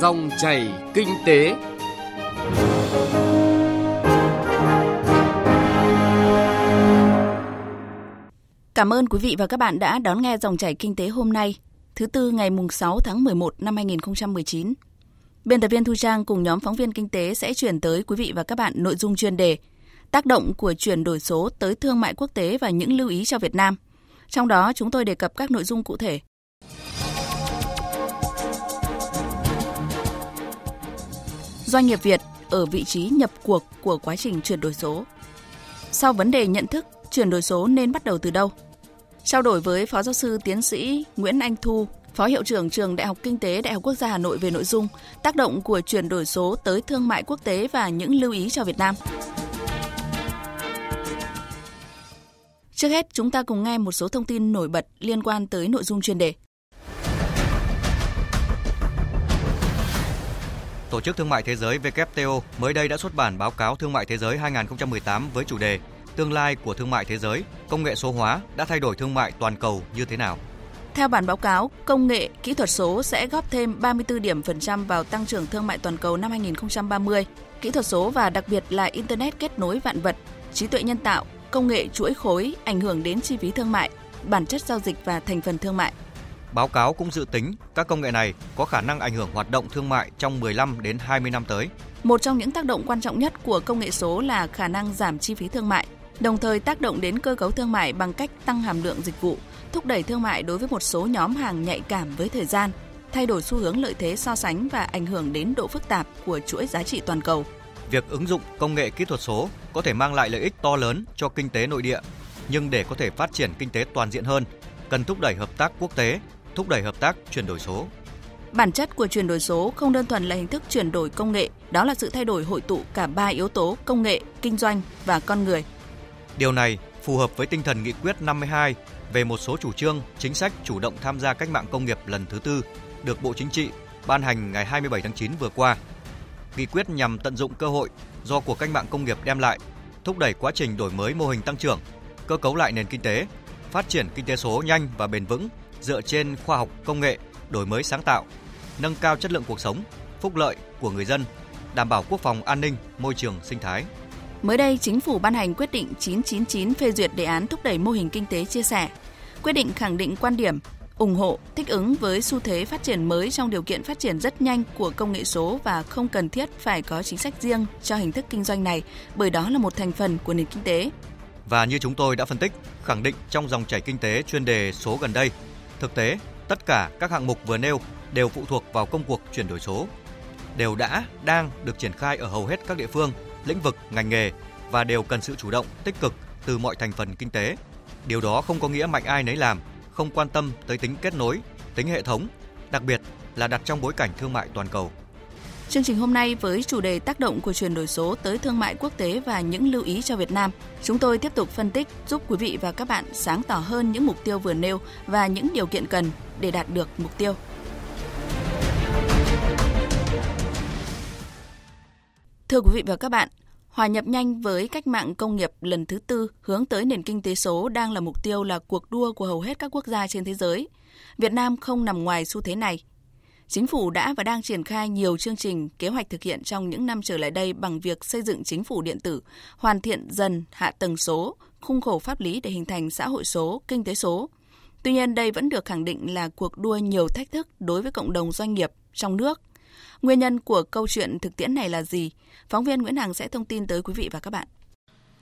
Dòng chảy kinh tế. Cảm ơn quý vị và các bạn đã đón nghe dòng chảy kinh tế hôm nay, thứ tư ngày mùng 6 tháng 11 năm 2019. Biên tập viên Thu Trang cùng nhóm phóng viên kinh tế sẽ chuyển tới quý vị và các bạn nội dung chuyên đề tác động của chuyển đổi số tới thương mại quốc tế và những lưu ý cho Việt Nam. Trong đó chúng tôi đề cập các nội dung cụ thể. Doanh nghiệp Việt ở vị trí nhập cuộc của quá trình chuyển đổi số. Sau vấn đề nhận thức, chuyển đổi số nên bắt đầu từ đâu? Trao đổi với Phó Giáo sư Tiến sĩ Nguyễn Anh Thu, Phó Hiệu trưởng Trường Đại học Kinh tế Đại học Quốc gia Hà Nội về nội dung tác động của chuyển đổi số tới thương mại quốc tế và những lưu ý cho Việt Nam. Trước hết, chúng ta cùng nghe một số thông tin nổi bật liên quan tới nội dung chuyên đề. Tổ chức Thương mại Thế giới WTO mới đây đã xuất bản báo cáo Thương mại Thế giới 2018 với chủ đề Tương lai của thương mại thế giới, công nghệ số hóa đã thay đổi thương mại toàn cầu như thế nào? Theo bản báo cáo, công nghệ, kỹ thuật số sẽ góp thêm 34 điểm phần trăm vào tăng trưởng thương mại toàn cầu năm 2030. Kỹ thuật số và đặc biệt là Internet kết nối vạn vật, trí tuệ nhân tạo, công nghệ chuỗi khối ảnh hưởng đến chi phí thương mại, bản chất giao dịch và thành phần thương mại. Báo cáo cũng dự tính các công nghệ này có khả năng ảnh hưởng hoạt động thương mại trong 15 đến 20 năm tới. Một trong những tác động quan trọng nhất của công nghệ số là khả năng giảm chi phí thương mại, đồng thời tác động đến cơ cấu thương mại bằng cách tăng hàm lượng dịch vụ, thúc đẩy thương mại đối với một số nhóm hàng nhạy cảm với thời gian, thay đổi xu hướng lợi thế so sánh và ảnh hưởng đến độ phức tạp của chuỗi giá trị toàn cầu. Việc ứng dụng công nghệ kỹ thuật số có thể mang lại lợi ích to lớn cho kinh tế nội địa, nhưng để có thể phát triển kinh tế toàn diện hơn, cần thúc đẩy hợp tác quốc tế, thúc đẩy hợp tác chuyển đổi số. Bản chất của chuyển đổi số không đơn thuần là hình thức chuyển đổi công nghệ, đó là sự thay đổi hội tụ cả ba yếu tố công nghệ, kinh doanh và con người. Điều này phù hợp với tinh thần nghị quyết 52 về một số chủ trương, chính sách chủ động tham gia cách mạng công nghiệp lần thứ tư được Bộ Chính trị ban hành ngày 27 tháng 9 vừa qua. Nghị quyết nhằm tận dụng cơ hội do cuộc cách mạng công nghiệp đem lại, thúc đẩy quá trình đổi mới mô hình tăng trưởng, cơ cấu lại nền kinh tế, phát triển kinh tế số nhanh và bền vững dựa trên khoa học công nghệ, đổi mới sáng tạo, nâng cao chất lượng cuộc sống, phúc lợi của người dân, đảm bảo quốc phòng an ninh, môi trường sinh thái. Mới đây, chính phủ ban hành quyết định 999 phê duyệt đề án thúc đẩy mô hình kinh tế chia sẻ. Quyết định khẳng định quan điểm ủng hộ, thích ứng với xu thế phát triển mới trong điều kiện phát triển rất nhanh của công nghệ số và không cần thiết phải có chính sách riêng cho hình thức kinh doanh này, bởi đó là một thành phần của nền kinh tế. Và như chúng tôi đã phân tích, khẳng định trong dòng chảy kinh tế chuyên đề số gần đây, thực tế tất cả các hạng mục vừa nêu đều phụ thuộc vào công cuộc chuyển đổi số, đều đã, đang được triển khai ở hầu hết các địa phương, lĩnh vực, ngành nghề và đều cần sự chủ động, tích cực từ mọi thành phần kinh tế. Điều đó không có nghĩa mạnh ai nấy làm, không quan tâm tới tính kết nối, tính hệ thống, đặc biệt là đặt trong bối cảnh thương mại toàn cầu. Chương trình hôm nay với chủ đề tác động của chuyển đổi số tới thương mại quốc tế và những lưu ý cho Việt Nam, chúng tôi tiếp tục phân tích giúp quý vị và các bạn sáng tỏ hơn những mục tiêu vừa nêu và những điều kiện cần để đạt được mục tiêu. Thưa quý vị và các bạn, hòa nhập nhanh với cách mạng công nghiệp lần thứ tư hướng tới nền kinh tế số đang là mục tiêu là cuộc đua của hầu hết các quốc gia trên thế giới. Việt Nam không nằm ngoài xu thế này. Chính phủ đã và đang triển khai nhiều chương trình, kế hoạch thực hiện trong những năm trở lại đây bằng việc xây dựng chính phủ điện tử, hoàn thiện dần hạ tầng số, khung khổ pháp lý để hình thành xã hội số, kinh tế số. Tuy nhiên, đây vẫn được khẳng định là cuộc đua nhiều thách thức đối với cộng đồng doanh nghiệp trong nước. Nguyên nhân của câu chuyện thực tiễn này là gì? Phóng viên Nguyễn Hằng sẽ thông tin tới quý vị và các bạn.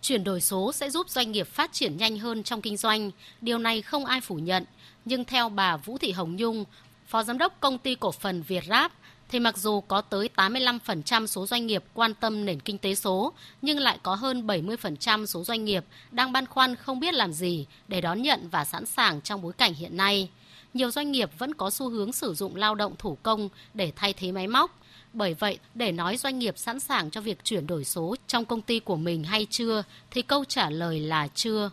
Chuyển đổi số sẽ giúp doanh nghiệp phát triển nhanh hơn trong kinh doanh. Điều này không ai phủ nhận. Nhưng theo bà Vũ Thị Hồng Nhung, Phó Giám đốc Công ty Cổ phần Việt Ráp thì mặc dù có tới 85% số doanh nghiệp quan tâm nền kinh tế số, nhưng lại có hơn 70% số doanh nghiệp đang băn khoăn không biết làm gì để đón nhận và sẵn sàng trong bối cảnh hiện nay. Nhiều doanh nghiệp vẫn có xu hướng sử dụng lao động thủ công để thay thế máy móc. Bởi vậy, để nói doanh nghiệp sẵn sàng cho việc chuyển đổi số trong công ty của mình hay chưa, thì câu trả lời là chưa.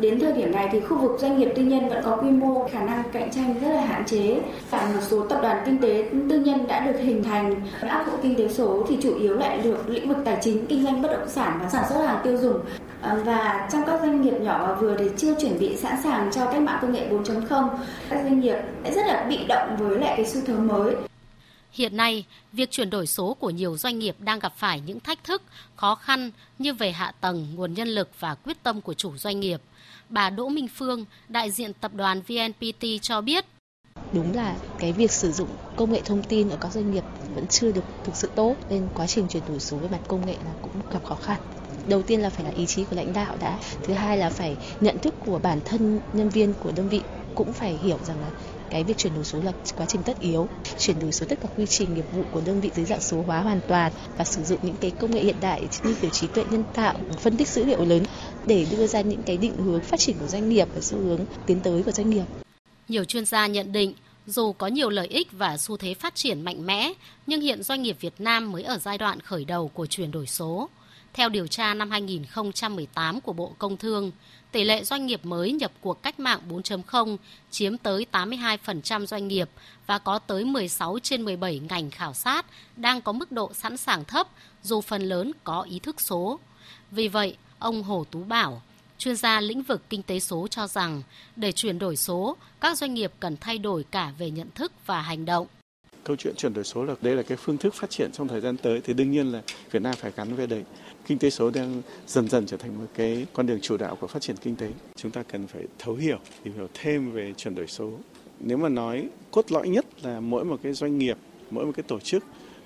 Đến thời điểm này thì khu vực doanh nghiệp tư nhân vẫn có quy mô khả năng cạnh tranh rất là hạn chế. Và một số tập đoàn kinh tế tư nhân đã được hình thành áp dụng kinh tế số thì chủ yếu lại được lĩnh vực tài chính, kinh doanh bất động sản và sản xuất hàng tiêu dùng. À, và trong các doanh nghiệp nhỏ và vừa thì chưa chuẩn bị sẵn sàng cho cách mạng công nghệ 4.0, các doanh nghiệp rất là bị động với lại cái xu thế mới. Hiện nay, việc chuyển đổi số của nhiều doanh nghiệp đang gặp phải những thách thức, khó khăn như về hạ tầng, nguồn nhân lực và quyết tâm của chủ doanh nghiệp. Bà Đỗ Minh Phương, đại diện tập đoàn VNPT cho biết, đúng là cái việc sử dụng công nghệ thông tin ở các doanh nghiệp vẫn chưa được thực sự tốt nên quá trình chuyển đổi số về mặt công nghệ là cũng gặp khó khăn. Đầu tiên là phải là ý chí của lãnh đạo đã thứ hai là phải nhận thức của bản thân nhân viên của đơn vị cũng phải hiểu rằng là cái việc chuyển đổi số là quá trình tất yếu chuyển đổi số tất cả quy trình nghiệp vụ của đơn vị dưới dạng số hóa hoàn toàn và sử dụng những cái công nghệ hiện đại như kiểu trí tuệ nhân tạo phân tích dữ liệu lớn để đưa ra những cái định hướng phát triển của doanh nghiệp và xu hướng tiến tới của doanh nghiệp nhiều chuyên gia nhận định dù có nhiều lợi ích và xu thế phát triển mạnh mẽ, nhưng hiện doanh nghiệp Việt Nam mới ở giai đoạn khởi đầu của chuyển đổi số. Theo điều tra năm 2018 của Bộ Công Thương, tỷ lệ doanh nghiệp mới nhập cuộc cách mạng 4.0 chiếm tới 82% doanh nghiệp và có tới 16 trên 17 ngành khảo sát đang có mức độ sẵn sàng thấp dù phần lớn có ý thức số. Vì vậy, ông Hồ Tú Bảo, chuyên gia lĩnh vực kinh tế số cho rằng để chuyển đổi số, các doanh nghiệp cần thay đổi cả về nhận thức và hành động câu chuyện chuyển đổi số là đây là cái phương thức phát triển trong thời gian tới thì đương nhiên là Việt Nam phải gắn với đấy kinh tế số đang dần dần trở thành một cái con đường chủ đạo của phát triển kinh tế. Chúng ta cần phải thấu hiểu, tìm hiểu thêm về chuyển đổi số. Nếu mà nói cốt lõi nhất là mỗi một cái doanh nghiệp, mỗi một cái tổ chức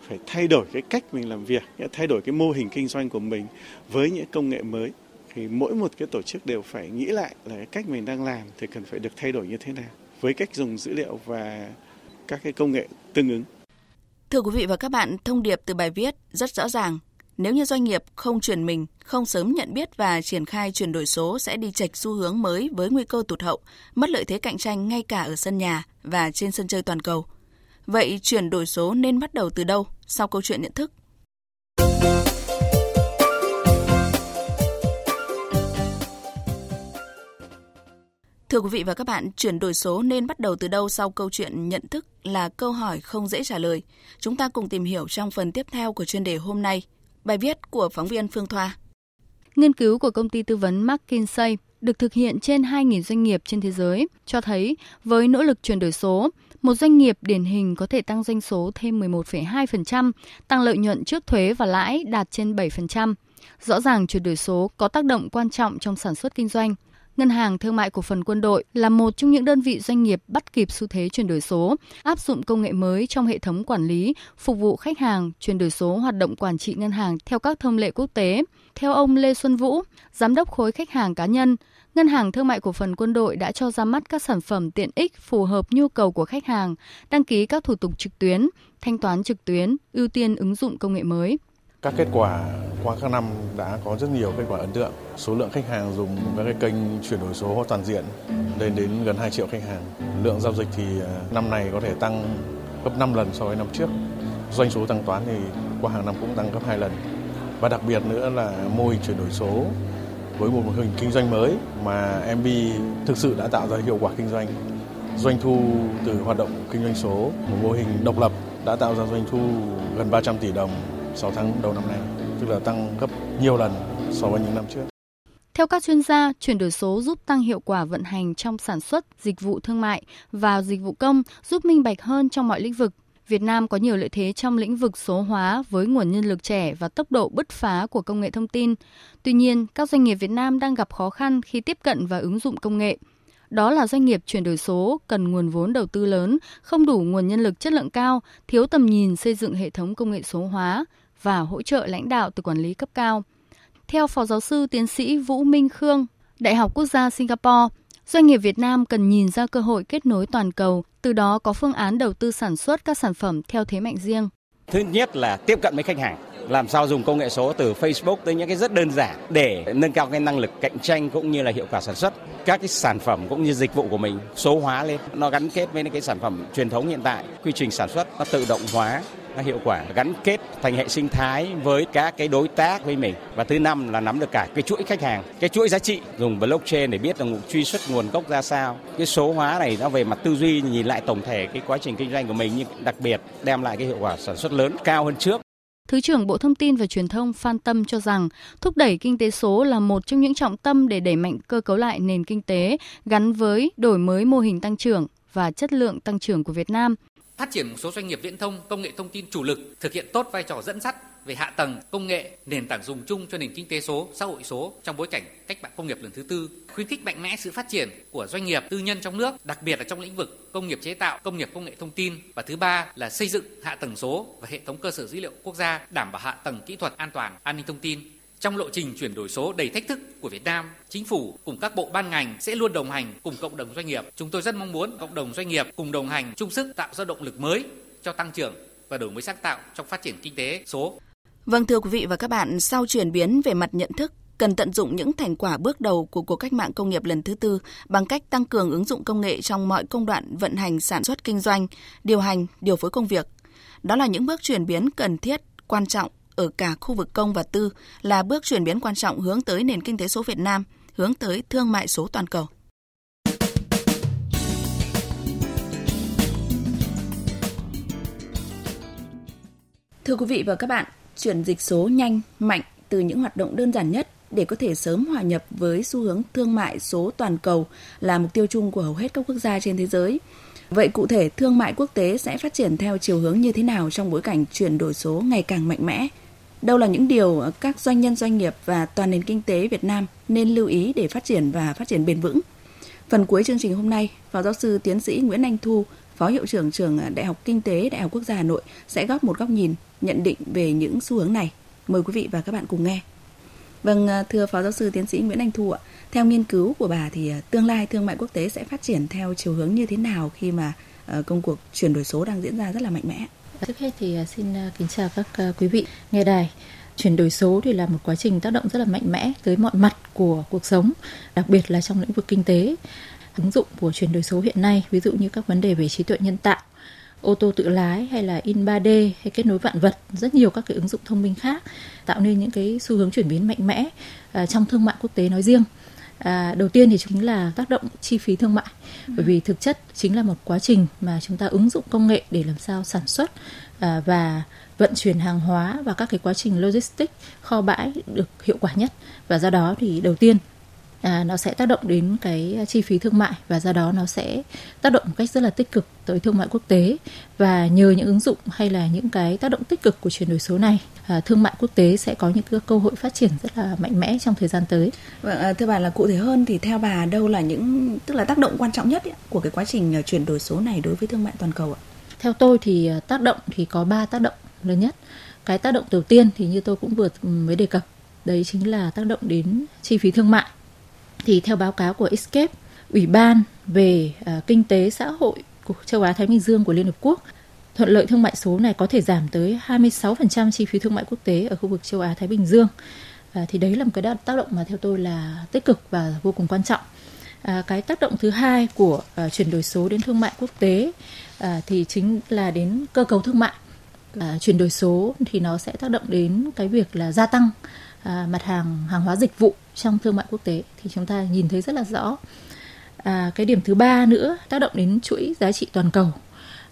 phải thay đổi cái cách mình làm việc, thay đổi cái mô hình kinh doanh của mình với những công nghệ mới thì mỗi một cái tổ chức đều phải nghĩ lại là cái cách mình đang làm thì cần phải được thay đổi như thế nào với cách dùng dữ liệu và các cái công nghệ tương ứng. Thưa quý vị và các bạn, thông điệp từ bài viết rất rõ ràng. Nếu như doanh nghiệp không chuyển mình, không sớm nhận biết và triển khai chuyển đổi số sẽ đi chệch xu hướng mới với nguy cơ tụt hậu, mất lợi thế cạnh tranh ngay cả ở sân nhà và trên sân chơi toàn cầu. Vậy chuyển đổi số nên bắt đầu từ đâu sau câu chuyện nhận thức? Thưa quý vị và các bạn, chuyển đổi số nên bắt đầu từ đâu sau câu chuyện nhận thức là câu hỏi không dễ trả lời. Chúng ta cùng tìm hiểu trong phần tiếp theo của chuyên đề hôm nay. Bài viết của phóng viên Phương Thoa. Nghiên cứu của công ty tư vấn McKinsey được thực hiện trên 2.000 doanh nghiệp trên thế giới cho thấy với nỗ lực chuyển đổi số, một doanh nghiệp điển hình có thể tăng doanh số thêm 11,2%, tăng lợi nhuận trước thuế và lãi đạt trên 7%. Rõ ràng chuyển đổi số có tác động quan trọng trong sản xuất kinh doanh – Ngân hàng Thương mại Cổ phần Quân đội là một trong những đơn vị doanh nghiệp bắt kịp xu thế chuyển đổi số, áp dụng công nghệ mới trong hệ thống quản lý, phục vụ khách hàng, chuyển đổi số hoạt động quản trị ngân hàng theo các thông lệ quốc tế. Theo ông Lê Xuân Vũ, giám đốc khối khách hàng cá nhân, Ngân hàng Thương mại Cổ phần Quân đội đã cho ra mắt các sản phẩm tiện ích phù hợp nhu cầu của khách hàng, đăng ký các thủ tục trực tuyến, thanh toán trực tuyến, ưu tiên ứng dụng công nghệ mới. Các kết quả qua các năm đã có rất nhiều kết quả ấn tượng. Số lượng khách hàng dùng các cái kênh chuyển đổi số toàn diện lên đến gần 2 triệu khách hàng. Lượng giao dịch thì à, năm này có thể tăng gấp 5 lần so với năm trước. Doanh số tăng toán thì qua hàng năm cũng tăng gấp 2 lần. Và đặc biệt nữa là mô hình chuyển đổi số với một mô hình kinh doanh mới mà MB thực sự đã tạo ra hiệu quả kinh doanh. Doanh thu từ hoạt động kinh doanh số, một mô hình độc lập đã tạo ra doanh thu gần 300 tỷ đồng 6 tháng đầu năm nay, tức là tăng gấp nhiều lần so với những năm trước. Theo các chuyên gia, chuyển đổi số giúp tăng hiệu quả vận hành trong sản xuất, dịch vụ thương mại và dịch vụ công, giúp minh bạch hơn trong mọi lĩnh vực. Việt Nam có nhiều lợi thế trong lĩnh vực số hóa với nguồn nhân lực trẻ và tốc độ bứt phá của công nghệ thông tin. Tuy nhiên, các doanh nghiệp Việt Nam đang gặp khó khăn khi tiếp cận và ứng dụng công nghệ. Đó là doanh nghiệp chuyển đổi số cần nguồn vốn đầu tư lớn, không đủ nguồn nhân lực chất lượng cao, thiếu tầm nhìn xây dựng hệ thống công nghệ số hóa, và hỗ trợ lãnh đạo từ quản lý cấp cao. Theo Phó Giáo sư Tiến sĩ Vũ Minh Khương, Đại học Quốc gia Singapore, doanh nghiệp Việt Nam cần nhìn ra cơ hội kết nối toàn cầu, từ đó có phương án đầu tư sản xuất các sản phẩm theo thế mạnh riêng. Thứ nhất là tiếp cận với khách hàng, làm sao dùng công nghệ số từ Facebook tới những cái rất đơn giản để nâng cao cái năng lực cạnh tranh cũng như là hiệu quả sản xuất các cái sản phẩm cũng như dịch vụ của mình số hóa lên nó gắn kết với cái sản phẩm truyền thống hiện tại quy trình sản xuất nó tự động hóa hiệu quả, gắn kết thành hệ sinh thái với các cái đối tác với mình. Và thứ năm là nắm được cả cái chuỗi khách hàng, cái chuỗi giá trị, dùng blockchain để biết là truy xuất nguồn gốc ra sao. Cái số hóa này nó về mặt tư duy, nhìn lại tổng thể cái quá trình kinh doanh của mình, nhưng đặc biệt đem lại cái hiệu quả sản xuất lớn, cao hơn trước. Thứ trưởng Bộ Thông tin và Truyền thông Phan Tâm cho rằng, thúc đẩy kinh tế số là một trong những trọng tâm để đẩy mạnh cơ cấu lại nền kinh tế gắn với đổi mới mô hình tăng trưởng và chất lượng tăng trưởng của Việt Nam phát triển một số doanh nghiệp viễn thông, công nghệ thông tin chủ lực, thực hiện tốt vai trò dẫn dắt về hạ tầng, công nghệ, nền tảng dùng chung cho nền kinh tế số, xã hội số trong bối cảnh cách mạng công nghiệp lần thứ tư, khuyến khích mạnh mẽ sự phát triển của doanh nghiệp tư nhân trong nước, đặc biệt là trong lĩnh vực công nghiệp chế tạo, công nghiệp công nghệ thông tin và thứ ba là xây dựng hạ tầng số và hệ thống cơ sở dữ liệu quốc gia đảm bảo hạ tầng kỹ thuật an toàn, an ninh thông tin. Trong lộ trình chuyển đổi số đầy thách thức của Việt Nam, chính phủ cùng các bộ ban ngành sẽ luôn đồng hành cùng cộng đồng doanh nghiệp. Chúng tôi rất mong muốn cộng đồng doanh nghiệp cùng đồng hành chung sức tạo ra động lực mới cho tăng trưởng và đổi mới sáng tạo trong phát triển kinh tế số. Vâng thưa quý vị và các bạn, sau chuyển biến về mặt nhận thức, cần tận dụng những thành quả bước đầu của cuộc cách mạng công nghiệp lần thứ tư bằng cách tăng cường ứng dụng công nghệ trong mọi công đoạn vận hành sản xuất kinh doanh, điều hành, điều phối công việc. Đó là những bước chuyển biến cần thiết, quan trọng ở cả khu vực công và tư, là bước chuyển biến quan trọng hướng tới nền kinh tế số Việt Nam, hướng tới thương mại số toàn cầu. Thưa quý vị và các bạn, chuyển dịch số nhanh, mạnh từ những hoạt động đơn giản nhất để có thể sớm hòa nhập với xu hướng thương mại số toàn cầu là mục tiêu chung của hầu hết các quốc gia trên thế giới. Vậy cụ thể thương mại quốc tế sẽ phát triển theo chiều hướng như thế nào trong bối cảnh chuyển đổi số ngày càng mạnh mẽ? Đâu là những điều các doanh nhân doanh nghiệp và toàn nền kinh tế Việt Nam nên lưu ý để phát triển và phát triển bền vững? Phần cuối chương trình hôm nay, Phó giáo sư tiến sĩ Nguyễn Anh Thu, Phó Hiệu trưởng trường Đại học Kinh tế Đại học Quốc gia Hà Nội sẽ góp một góc nhìn nhận định về những xu hướng này. Mời quý vị và các bạn cùng nghe. Vâng, thưa Phó Giáo sư Tiến sĩ Nguyễn Anh Thu ạ, theo nghiên cứu của bà thì à, tương lai thương mại quốc tế sẽ phát triển theo chiều hướng như thế nào khi mà ờ, công cuộc chuyển đổi số đang diễn ra rất là mạnh mẽ? Trước hết thì à, xin à, kính chào các à, quý vị nghe đài. Chuyển đổi số thì là một quá trình tác động rất là mạnh mẽ tới mọi mặt của cuộc sống, đặc biệt là trong lĩnh vực kinh tế. Ứng dụng của chuyển đổi số hiện nay, ví dụ như các vấn đề về trí tuệ nhân tạo, ô tô tự lái hay là in 3D hay kết nối vạn vật rất nhiều các cái ứng dụng thông minh khác tạo nên những cái xu hướng chuyển biến mạnh mẽ trong thương mại quốc tế nói riêng À, đầu tiên thì chính là tác động chi phí thương mại. Ừ. bởi vì thực chất chính là một quá trình mà chúng ta ứng dụng công nghệ để làm sao sản xuất à, và vận chuyển hàng hóa và các cái quá trình logistics kho bãi được hiệu quả nhất. Và do đó thì đầu tiên à, nó sẽ tác động đến cái chi phí thương mại và do đó nó sẽ tác động một cách rất là tích cực tới thương mại quốc tế. Và nhờ những ứng dụng hay là những cái tác động tích cực của chuyển đổi số này à, thương mại quốc tế sẽ có những cái cơ hội phát triển rất là mạnh mẽ trong thời gian tới. Vâng, à, thưa bà là cụ thể hơn thì theo bà đâu là những tức là tác động quan trọng nhất ấy, của cái quá trình à, chuyển đổi số này đối với thương mại toàn cầu ạ? Theo tôi thì tác động thì có 3 tác động lớn nhất. Cái tác động đầu tiên thì như tôi cũng vừa mới đề cập, đấy chính là tác động đến chi phí thương mại thì theo báo cáo của Escape, Ủy ban về kinh tế xã hội của châu Á Thái Bình Dương của Liên Hợp Quốc, thuận lợi thương mại số này có thể giảm tới 26% chi phí thương mại quốc tế ở khu vực châu Á Thái Bình Dương. À, thì đấy là một cái tác động mà theo tôi là tích cực và vô cùng quan trọng. À, cái tác động thứ hai của à, chuyển đổi số đến thương mại quốc tế à, thì chính là đến cơ cấu thương mại. À, chuyển đổi số thì nó sẽ tác động đến cái việc là gia tăng à, mặt hàng hàng hóa dịch vụ trong thương mại quốc tế thì chúng ta nhìn thấy rất là rõ à, cái điểm thứ ba nữa tác động đến chuỗi giá trị toàn cầu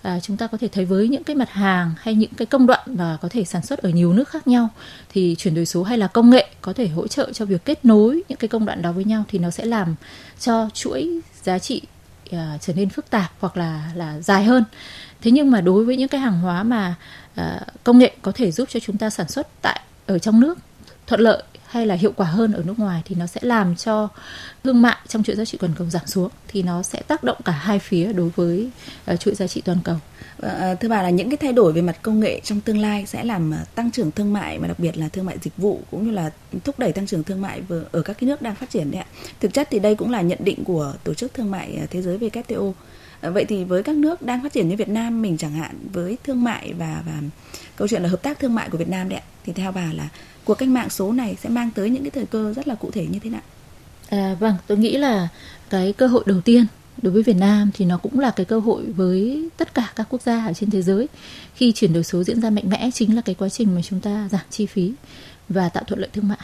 à, chúng ta có thể thấy với những cái mặt hàng hay những cái công đoạn và có thể sản xuất ở nhiều nước khác nhau thì chuyển đổi số hay là công nghệ có thể hỗ trợ cho việc kết nối những cái công đoạn đó với nhau thì nó sẽ làm cho chuỗi giá trị à, trở nên phức tạp hoặc là là dài hơn. Thế nhưng mà đối với những cái hàng hóa mà à, công nghệ có thể giúp cho chúng ta sản xuất tại ở trong nước thuận lợi hay là hiệu quả hơn ở nước ngoài thì nó sẽ làm cho thương mại trong chuỗi giá trị toàn cầu giảm xuống thì nó sẽ tác động cả hai phía đối với uh, chuỗi giá trị toàn cầu. À, thưa bà là những cái thay đổi về mặt công nghệ trong tương lai sẽ làm tăng trưởng thương mại mà đặc biệt là thương mại dịch vụ cũng như là thúc đẩy tăng trưởng thương mại ở các cái nước đang phát triển đấy ạ. Thực chất thì đây cũng là nhận định của tổ chức thương mại thế giới WTO. À, vậy thì với các nước đang phát triển như Việt Nam mình chẳng hạn với thương mại và và câu chuyện là hợp tác thương mại của Việt Nam đấy ạ thì theo bà là cuộc cách mạng số này sẽ mang tới những cái thời cơ rất là cụ thể như thế nào? À, vâng, tôi nghĩ là cái cơ hội đầu tiên đối với Việt Nam thì nó cũng là cái cơ hội với tất cả các quốc gia ở trên thế giới khi chuyển đổi số diễn ra mạnh mẽ chính là cái quá trình mà chúng ta giảm chi phí và tạo thuận lợi thương mại.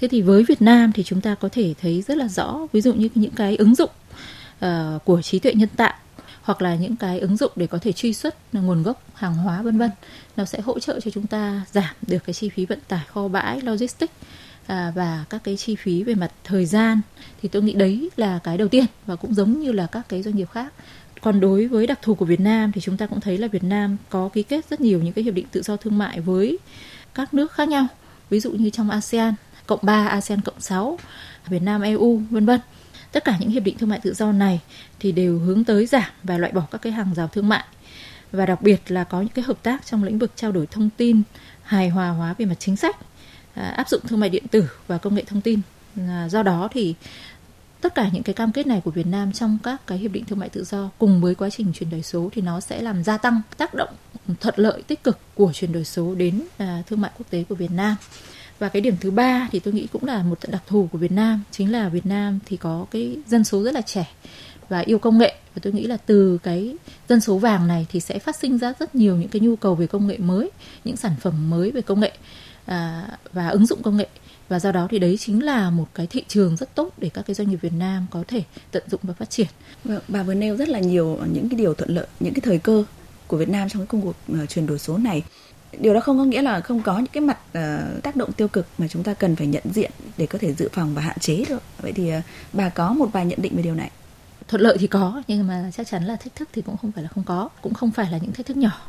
Thế thì với Việt Nam thì chúng ta có thể thấy rất là rõ ví dụ như những cái ứng dụng uh, của trí tuệ nhân tạo hoặc là những cái ứng dụng để có thể truy xuất nguồn gốc hàng hóa vân vân nó sẽ hỗ trợ cho chúng ta giảm được cái chi phí vận tải kho bãi logistics à, và các cái chi phí về mặt thời gian thì tôi nghĩ đấy là cái đầu tiên và cũng giống như là các cái doanh nghiệp khác Còn đối với đặc thù của Việt Nam thì chúng ta cũng thấy là Việt Nam có ký kết rất nhiều những cái hiệp định tự do thương mại với các nước khác nhau. Ví dụ như trong ASEAN, cộng 3, ASEAN cộng 6, Việt Nam EU, vân vân. Tất cả những hiệp định thương mại tự do này thì đều hướng tới giảm và loại bỏ các cái hàng rào thương mại và đặc biệt là có những cái hợp tác trong lĩnh vực trao đổi thông tin, hài hòa hóa về mặt chính sách, à, áp dụng thương mại điện tử và công nghệ thông tin. À, do đó thì tất cả những cái cam kết này của Việt Nam trong các cái hiệp định thương mại tự do cùng với quá trình chuyển đổi số thì nó sẽ làm gia tăng tác động thuận lợi tích cực của chuyển đổi số đến à, thương mại quốc tế của Việt Nam. Và cái điểm thứ ba thì tôi nghĩ cũng là một đặc thù của Việt Nam chính là Việt Nam thì có cái dân số rất là trẻ và yêu công nghệ và tôi nghĩ là từ cái dân số vàng này thì sẽ phát sinh ra rất nhiều những cái nhu cầu về công nghệ mới, những sản phẩm mới về công nghệ à, và ứng dụng công nghệ và do đó thì đấy chính là một cái thị trường rất tốt để các cái doanh nghiệp Việt Nam có thể tận dụng và phát triển. Vâng, bà vừa nêu rất là nhiều những cái điều thuận lợi, những cái thời cơ của Việt Nam trong cái công cuộc uh, chuyển đổi số này. Điều đó không có nghĩa là không có những cái mặt uh, tác động tiêu cực mà chúng ta cần phải nhận diện để có thể dự phòng và hạn chế được. Vậy thì uh, bà có một vài nhận định về điều này. Thuận lợi thì có nhưng mà chắc chắn là thách thức thì cũng không phải là không có, cũng không phải là những thách thức nhỏ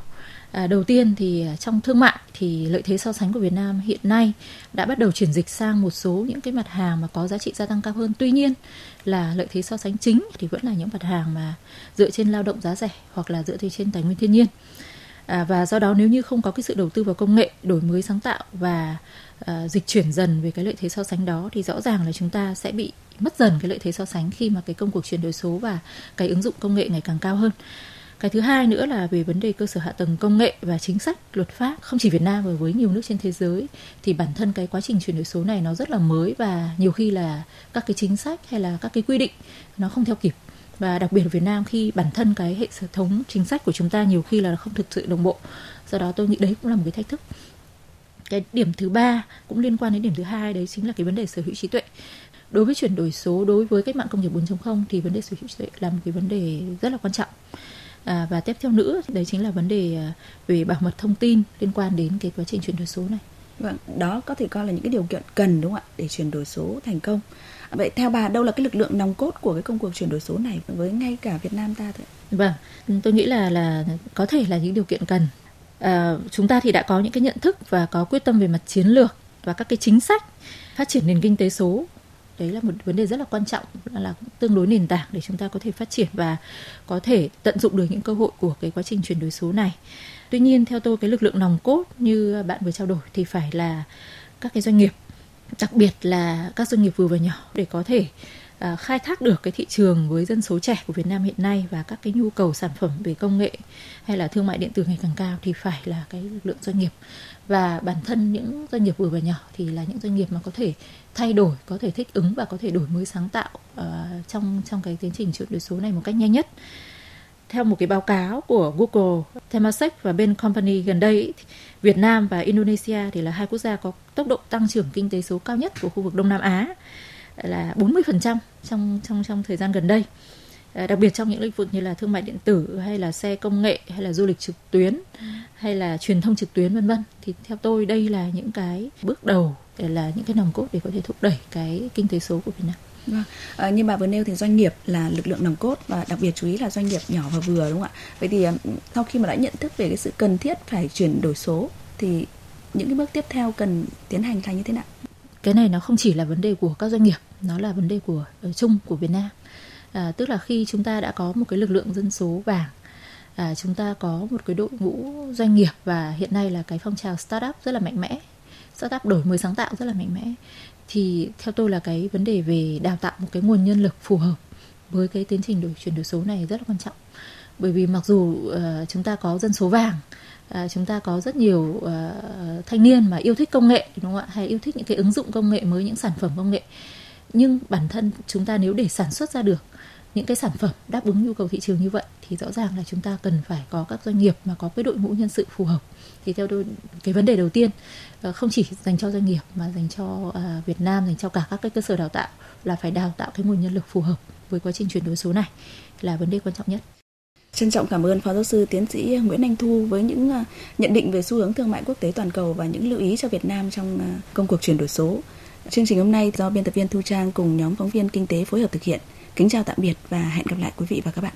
À, đầu tiên thì ờ, trong thương mại thì lợi thế so sánh của Việt Nam hiện nay đã bắt đầu chuyển dịch sang một số những cái mặt hàng mà có giá trị gia tăng cao hơn. Tuy nhiên là lợi thế so sánh chính thì vẫn là những mặt hàng mà dựa trên lao động giá rẻ hoặc là dựa trên tài nguyên thiên nhiên. À, và do đó nếu như không có cái sự đầu tư vào công nghệ, đổi mới sáng tạo và à, dịch chuyển dần về cái lợi thế so sánh đó thì rõ ràng là chúng ta sẽ bị mất dần cái lợi thế so sánh khi mà cái công cuộc chuyển đổi số và cái ứng dụng công nghệ ngày càng cao hơn. Cái thứ hai nữa là về vấn đề cơ sở hạ tầng công nghệ và chính sách luật pháp. Không chỉ Việt Nam mà với nhiều nước trên thế giới thì bản thân cái quá trình chuyển đổi số này nó rất là mới và nhiều khi là các cái chính sách hay là các cái quy định nó không theo kịp và đặc biệt ở Việt Nam khi bản thân cái hệ thống chính sách của chúng ta nhiều khi là không thực sự đồng bộ. Do đó tôi nghĩ đấy cũng là một cái thách thức. Cái điểm thứ ba cũng liên quan đến điểm thứ hai đấy chính là cái vấn đề sở hữu trí tuệ. Đối với chuyển đổi số đối với cách mạng công nghiệp 4.0 thì vấn đề sở hữu trí tuệ là một cái vấn đề rất là quan trọng. À, và tiếp theo nữa đấy chính là vấn đề à, về bảo mật thông tin liên quan đến cái quá trình chuyển đổi số này. Vâng đó có thể coi là những cái điều kiện cần đúng không ạ? Để chuyển đổi số thành công vậy theo bà đâu là cái lực lượng nòng cốt của cái công cuộc chuyển đổi số này với ngay cả Việt Nam ta thôi vâng ừ, tôi nghĩ là là có thể là những điều kiện cần. À, chúng ta thì đã có những cái nhận thức và có quyết tâm về mặt chiến lược và các cái chính sách phát triển nền kinh tế số. Đấy là một vấn đề rất là quan trọng là tương đối nền tảng để chúng ta có thể phát triển và có thể tận dụng được những cơ hội của cái quá trình chuyển đổi số này. Tuy nhiên theo tôi cái lực lượng nòng cốt như bạn vừa trao đổi thì phải là các cái doanh nghiệp đặc biệt là các doanh nghiệp vừa và nhỏ để có thể à, khai thác được cái thị trường với dân số trẻ của Việt Nam hiện nay và các cái nhu cầu sản phẩm về công nghệ hay là thương mại điện tử ngày càng cao thì phải là cái lực lượng doanh nghiệp. Và bản thân những doanh nghiệp vừa và nhỏ thì là những doanh nghiệp mà có thể thay đổi có thể thích ứng và có thể đổi mới sáng tạo uh, trong trong cái tiến trình chuyển đổi số này một cách nhanh nhất theo một cái báo cáo của Google, Temasek và bên Company gần đây, Việt Nam và Indonesia thì là hai quốc gia có tốc độ tăng trưởng kinh tế số cao nhất của khu vực Đông Nam Á là 40% trong trong trong thời gian gần đây. À, đặc biệt trong những lĩnh vực như là thương mại điện tử hay là xe công nghệ hay là du lịch trực tuyến hay là truyền thông trực tuyến vân vân thì theo tôi đây là những cái bước đầu để là những cái nòng cốt để có thể thúc đẩy cái kinh tế số của Việt Nam. Vâng. Ờ, à, như bà vừa nêu thì doanh nghiệp là lực lượng nòng cốt và đặc biệt chú ý là doanh nghiệp nhỏ và vừa đúng không ạ? Vậy thì ờ, sau khi mà đã nhận thức về cái sự cần thiết phải chuyển đổi số thì những cái bước tiếp theo cần tiến hành là như thế nào? Cái này nó không chỉ là vấn đề của các doanh nghiệp, nó là vấn đề của ờ, chung của Việt Nam à, tức là khi chúng ta đã có một cái lực lượng dân số vàng à, chúng ta có một cái đội ngũ doanh nghiệp và hiện nay là cái phong trào startup rất là mạnh mẽ startup đổi mới sáng tạo rất là mạnh mẽ thì theo tôi là cái vấn đề về đào tạo một cái nguồn nhân lực phù hợp với cái tiến trình đổi chuyển đổi số này rất là quan trọng. Bởi vì mặc dù uh, chúng ta có dân số vàng uh, chúng ta có rất nhiều uh, thanh niên mà yêu thích công nghệ đúng không ạ? Hay yêu thích những cái ứng dụng công nghệ mới những sản phẩm công nghệ. Nhưng bản thân chúng ta nếu để sản xuất ra được những cái sản phẩm đáp ứng nhu cầu thị trường như vậy thì rõ ràng là chúng ta cần phải có các doanh nghiệp mà có cái đội ngũ nhân sự phù hợp thì theo tôi cái vấn đề đầu tiên ờ, không chỉ dành cho doanh nghiệp mà dành cho à, Việt Nam, dành cho cả các cái cơ sở đào tạo là phải đào tạo cái nguồn nhân lực phù hợp với quá trình chuyển đổi số này là vấn đề quan trọng nhất. Trân trọng cảm ơn Phó Giáo sư Tiến sĩ Nguyễn Anh Thu với những à, nhận định về xu hướng thương mại quốc tế toàn cầu và những lưu ý cho Việt Nam trong à, công cuộc chuyển đổi số. Chương trình hôm nay do biên tập viên Thu Trang cùng nhóm phóng viên kinh tế phối hợp thực hiện. Kính chào tạm biệt và hẹn gặp lại quý vị và các bạn.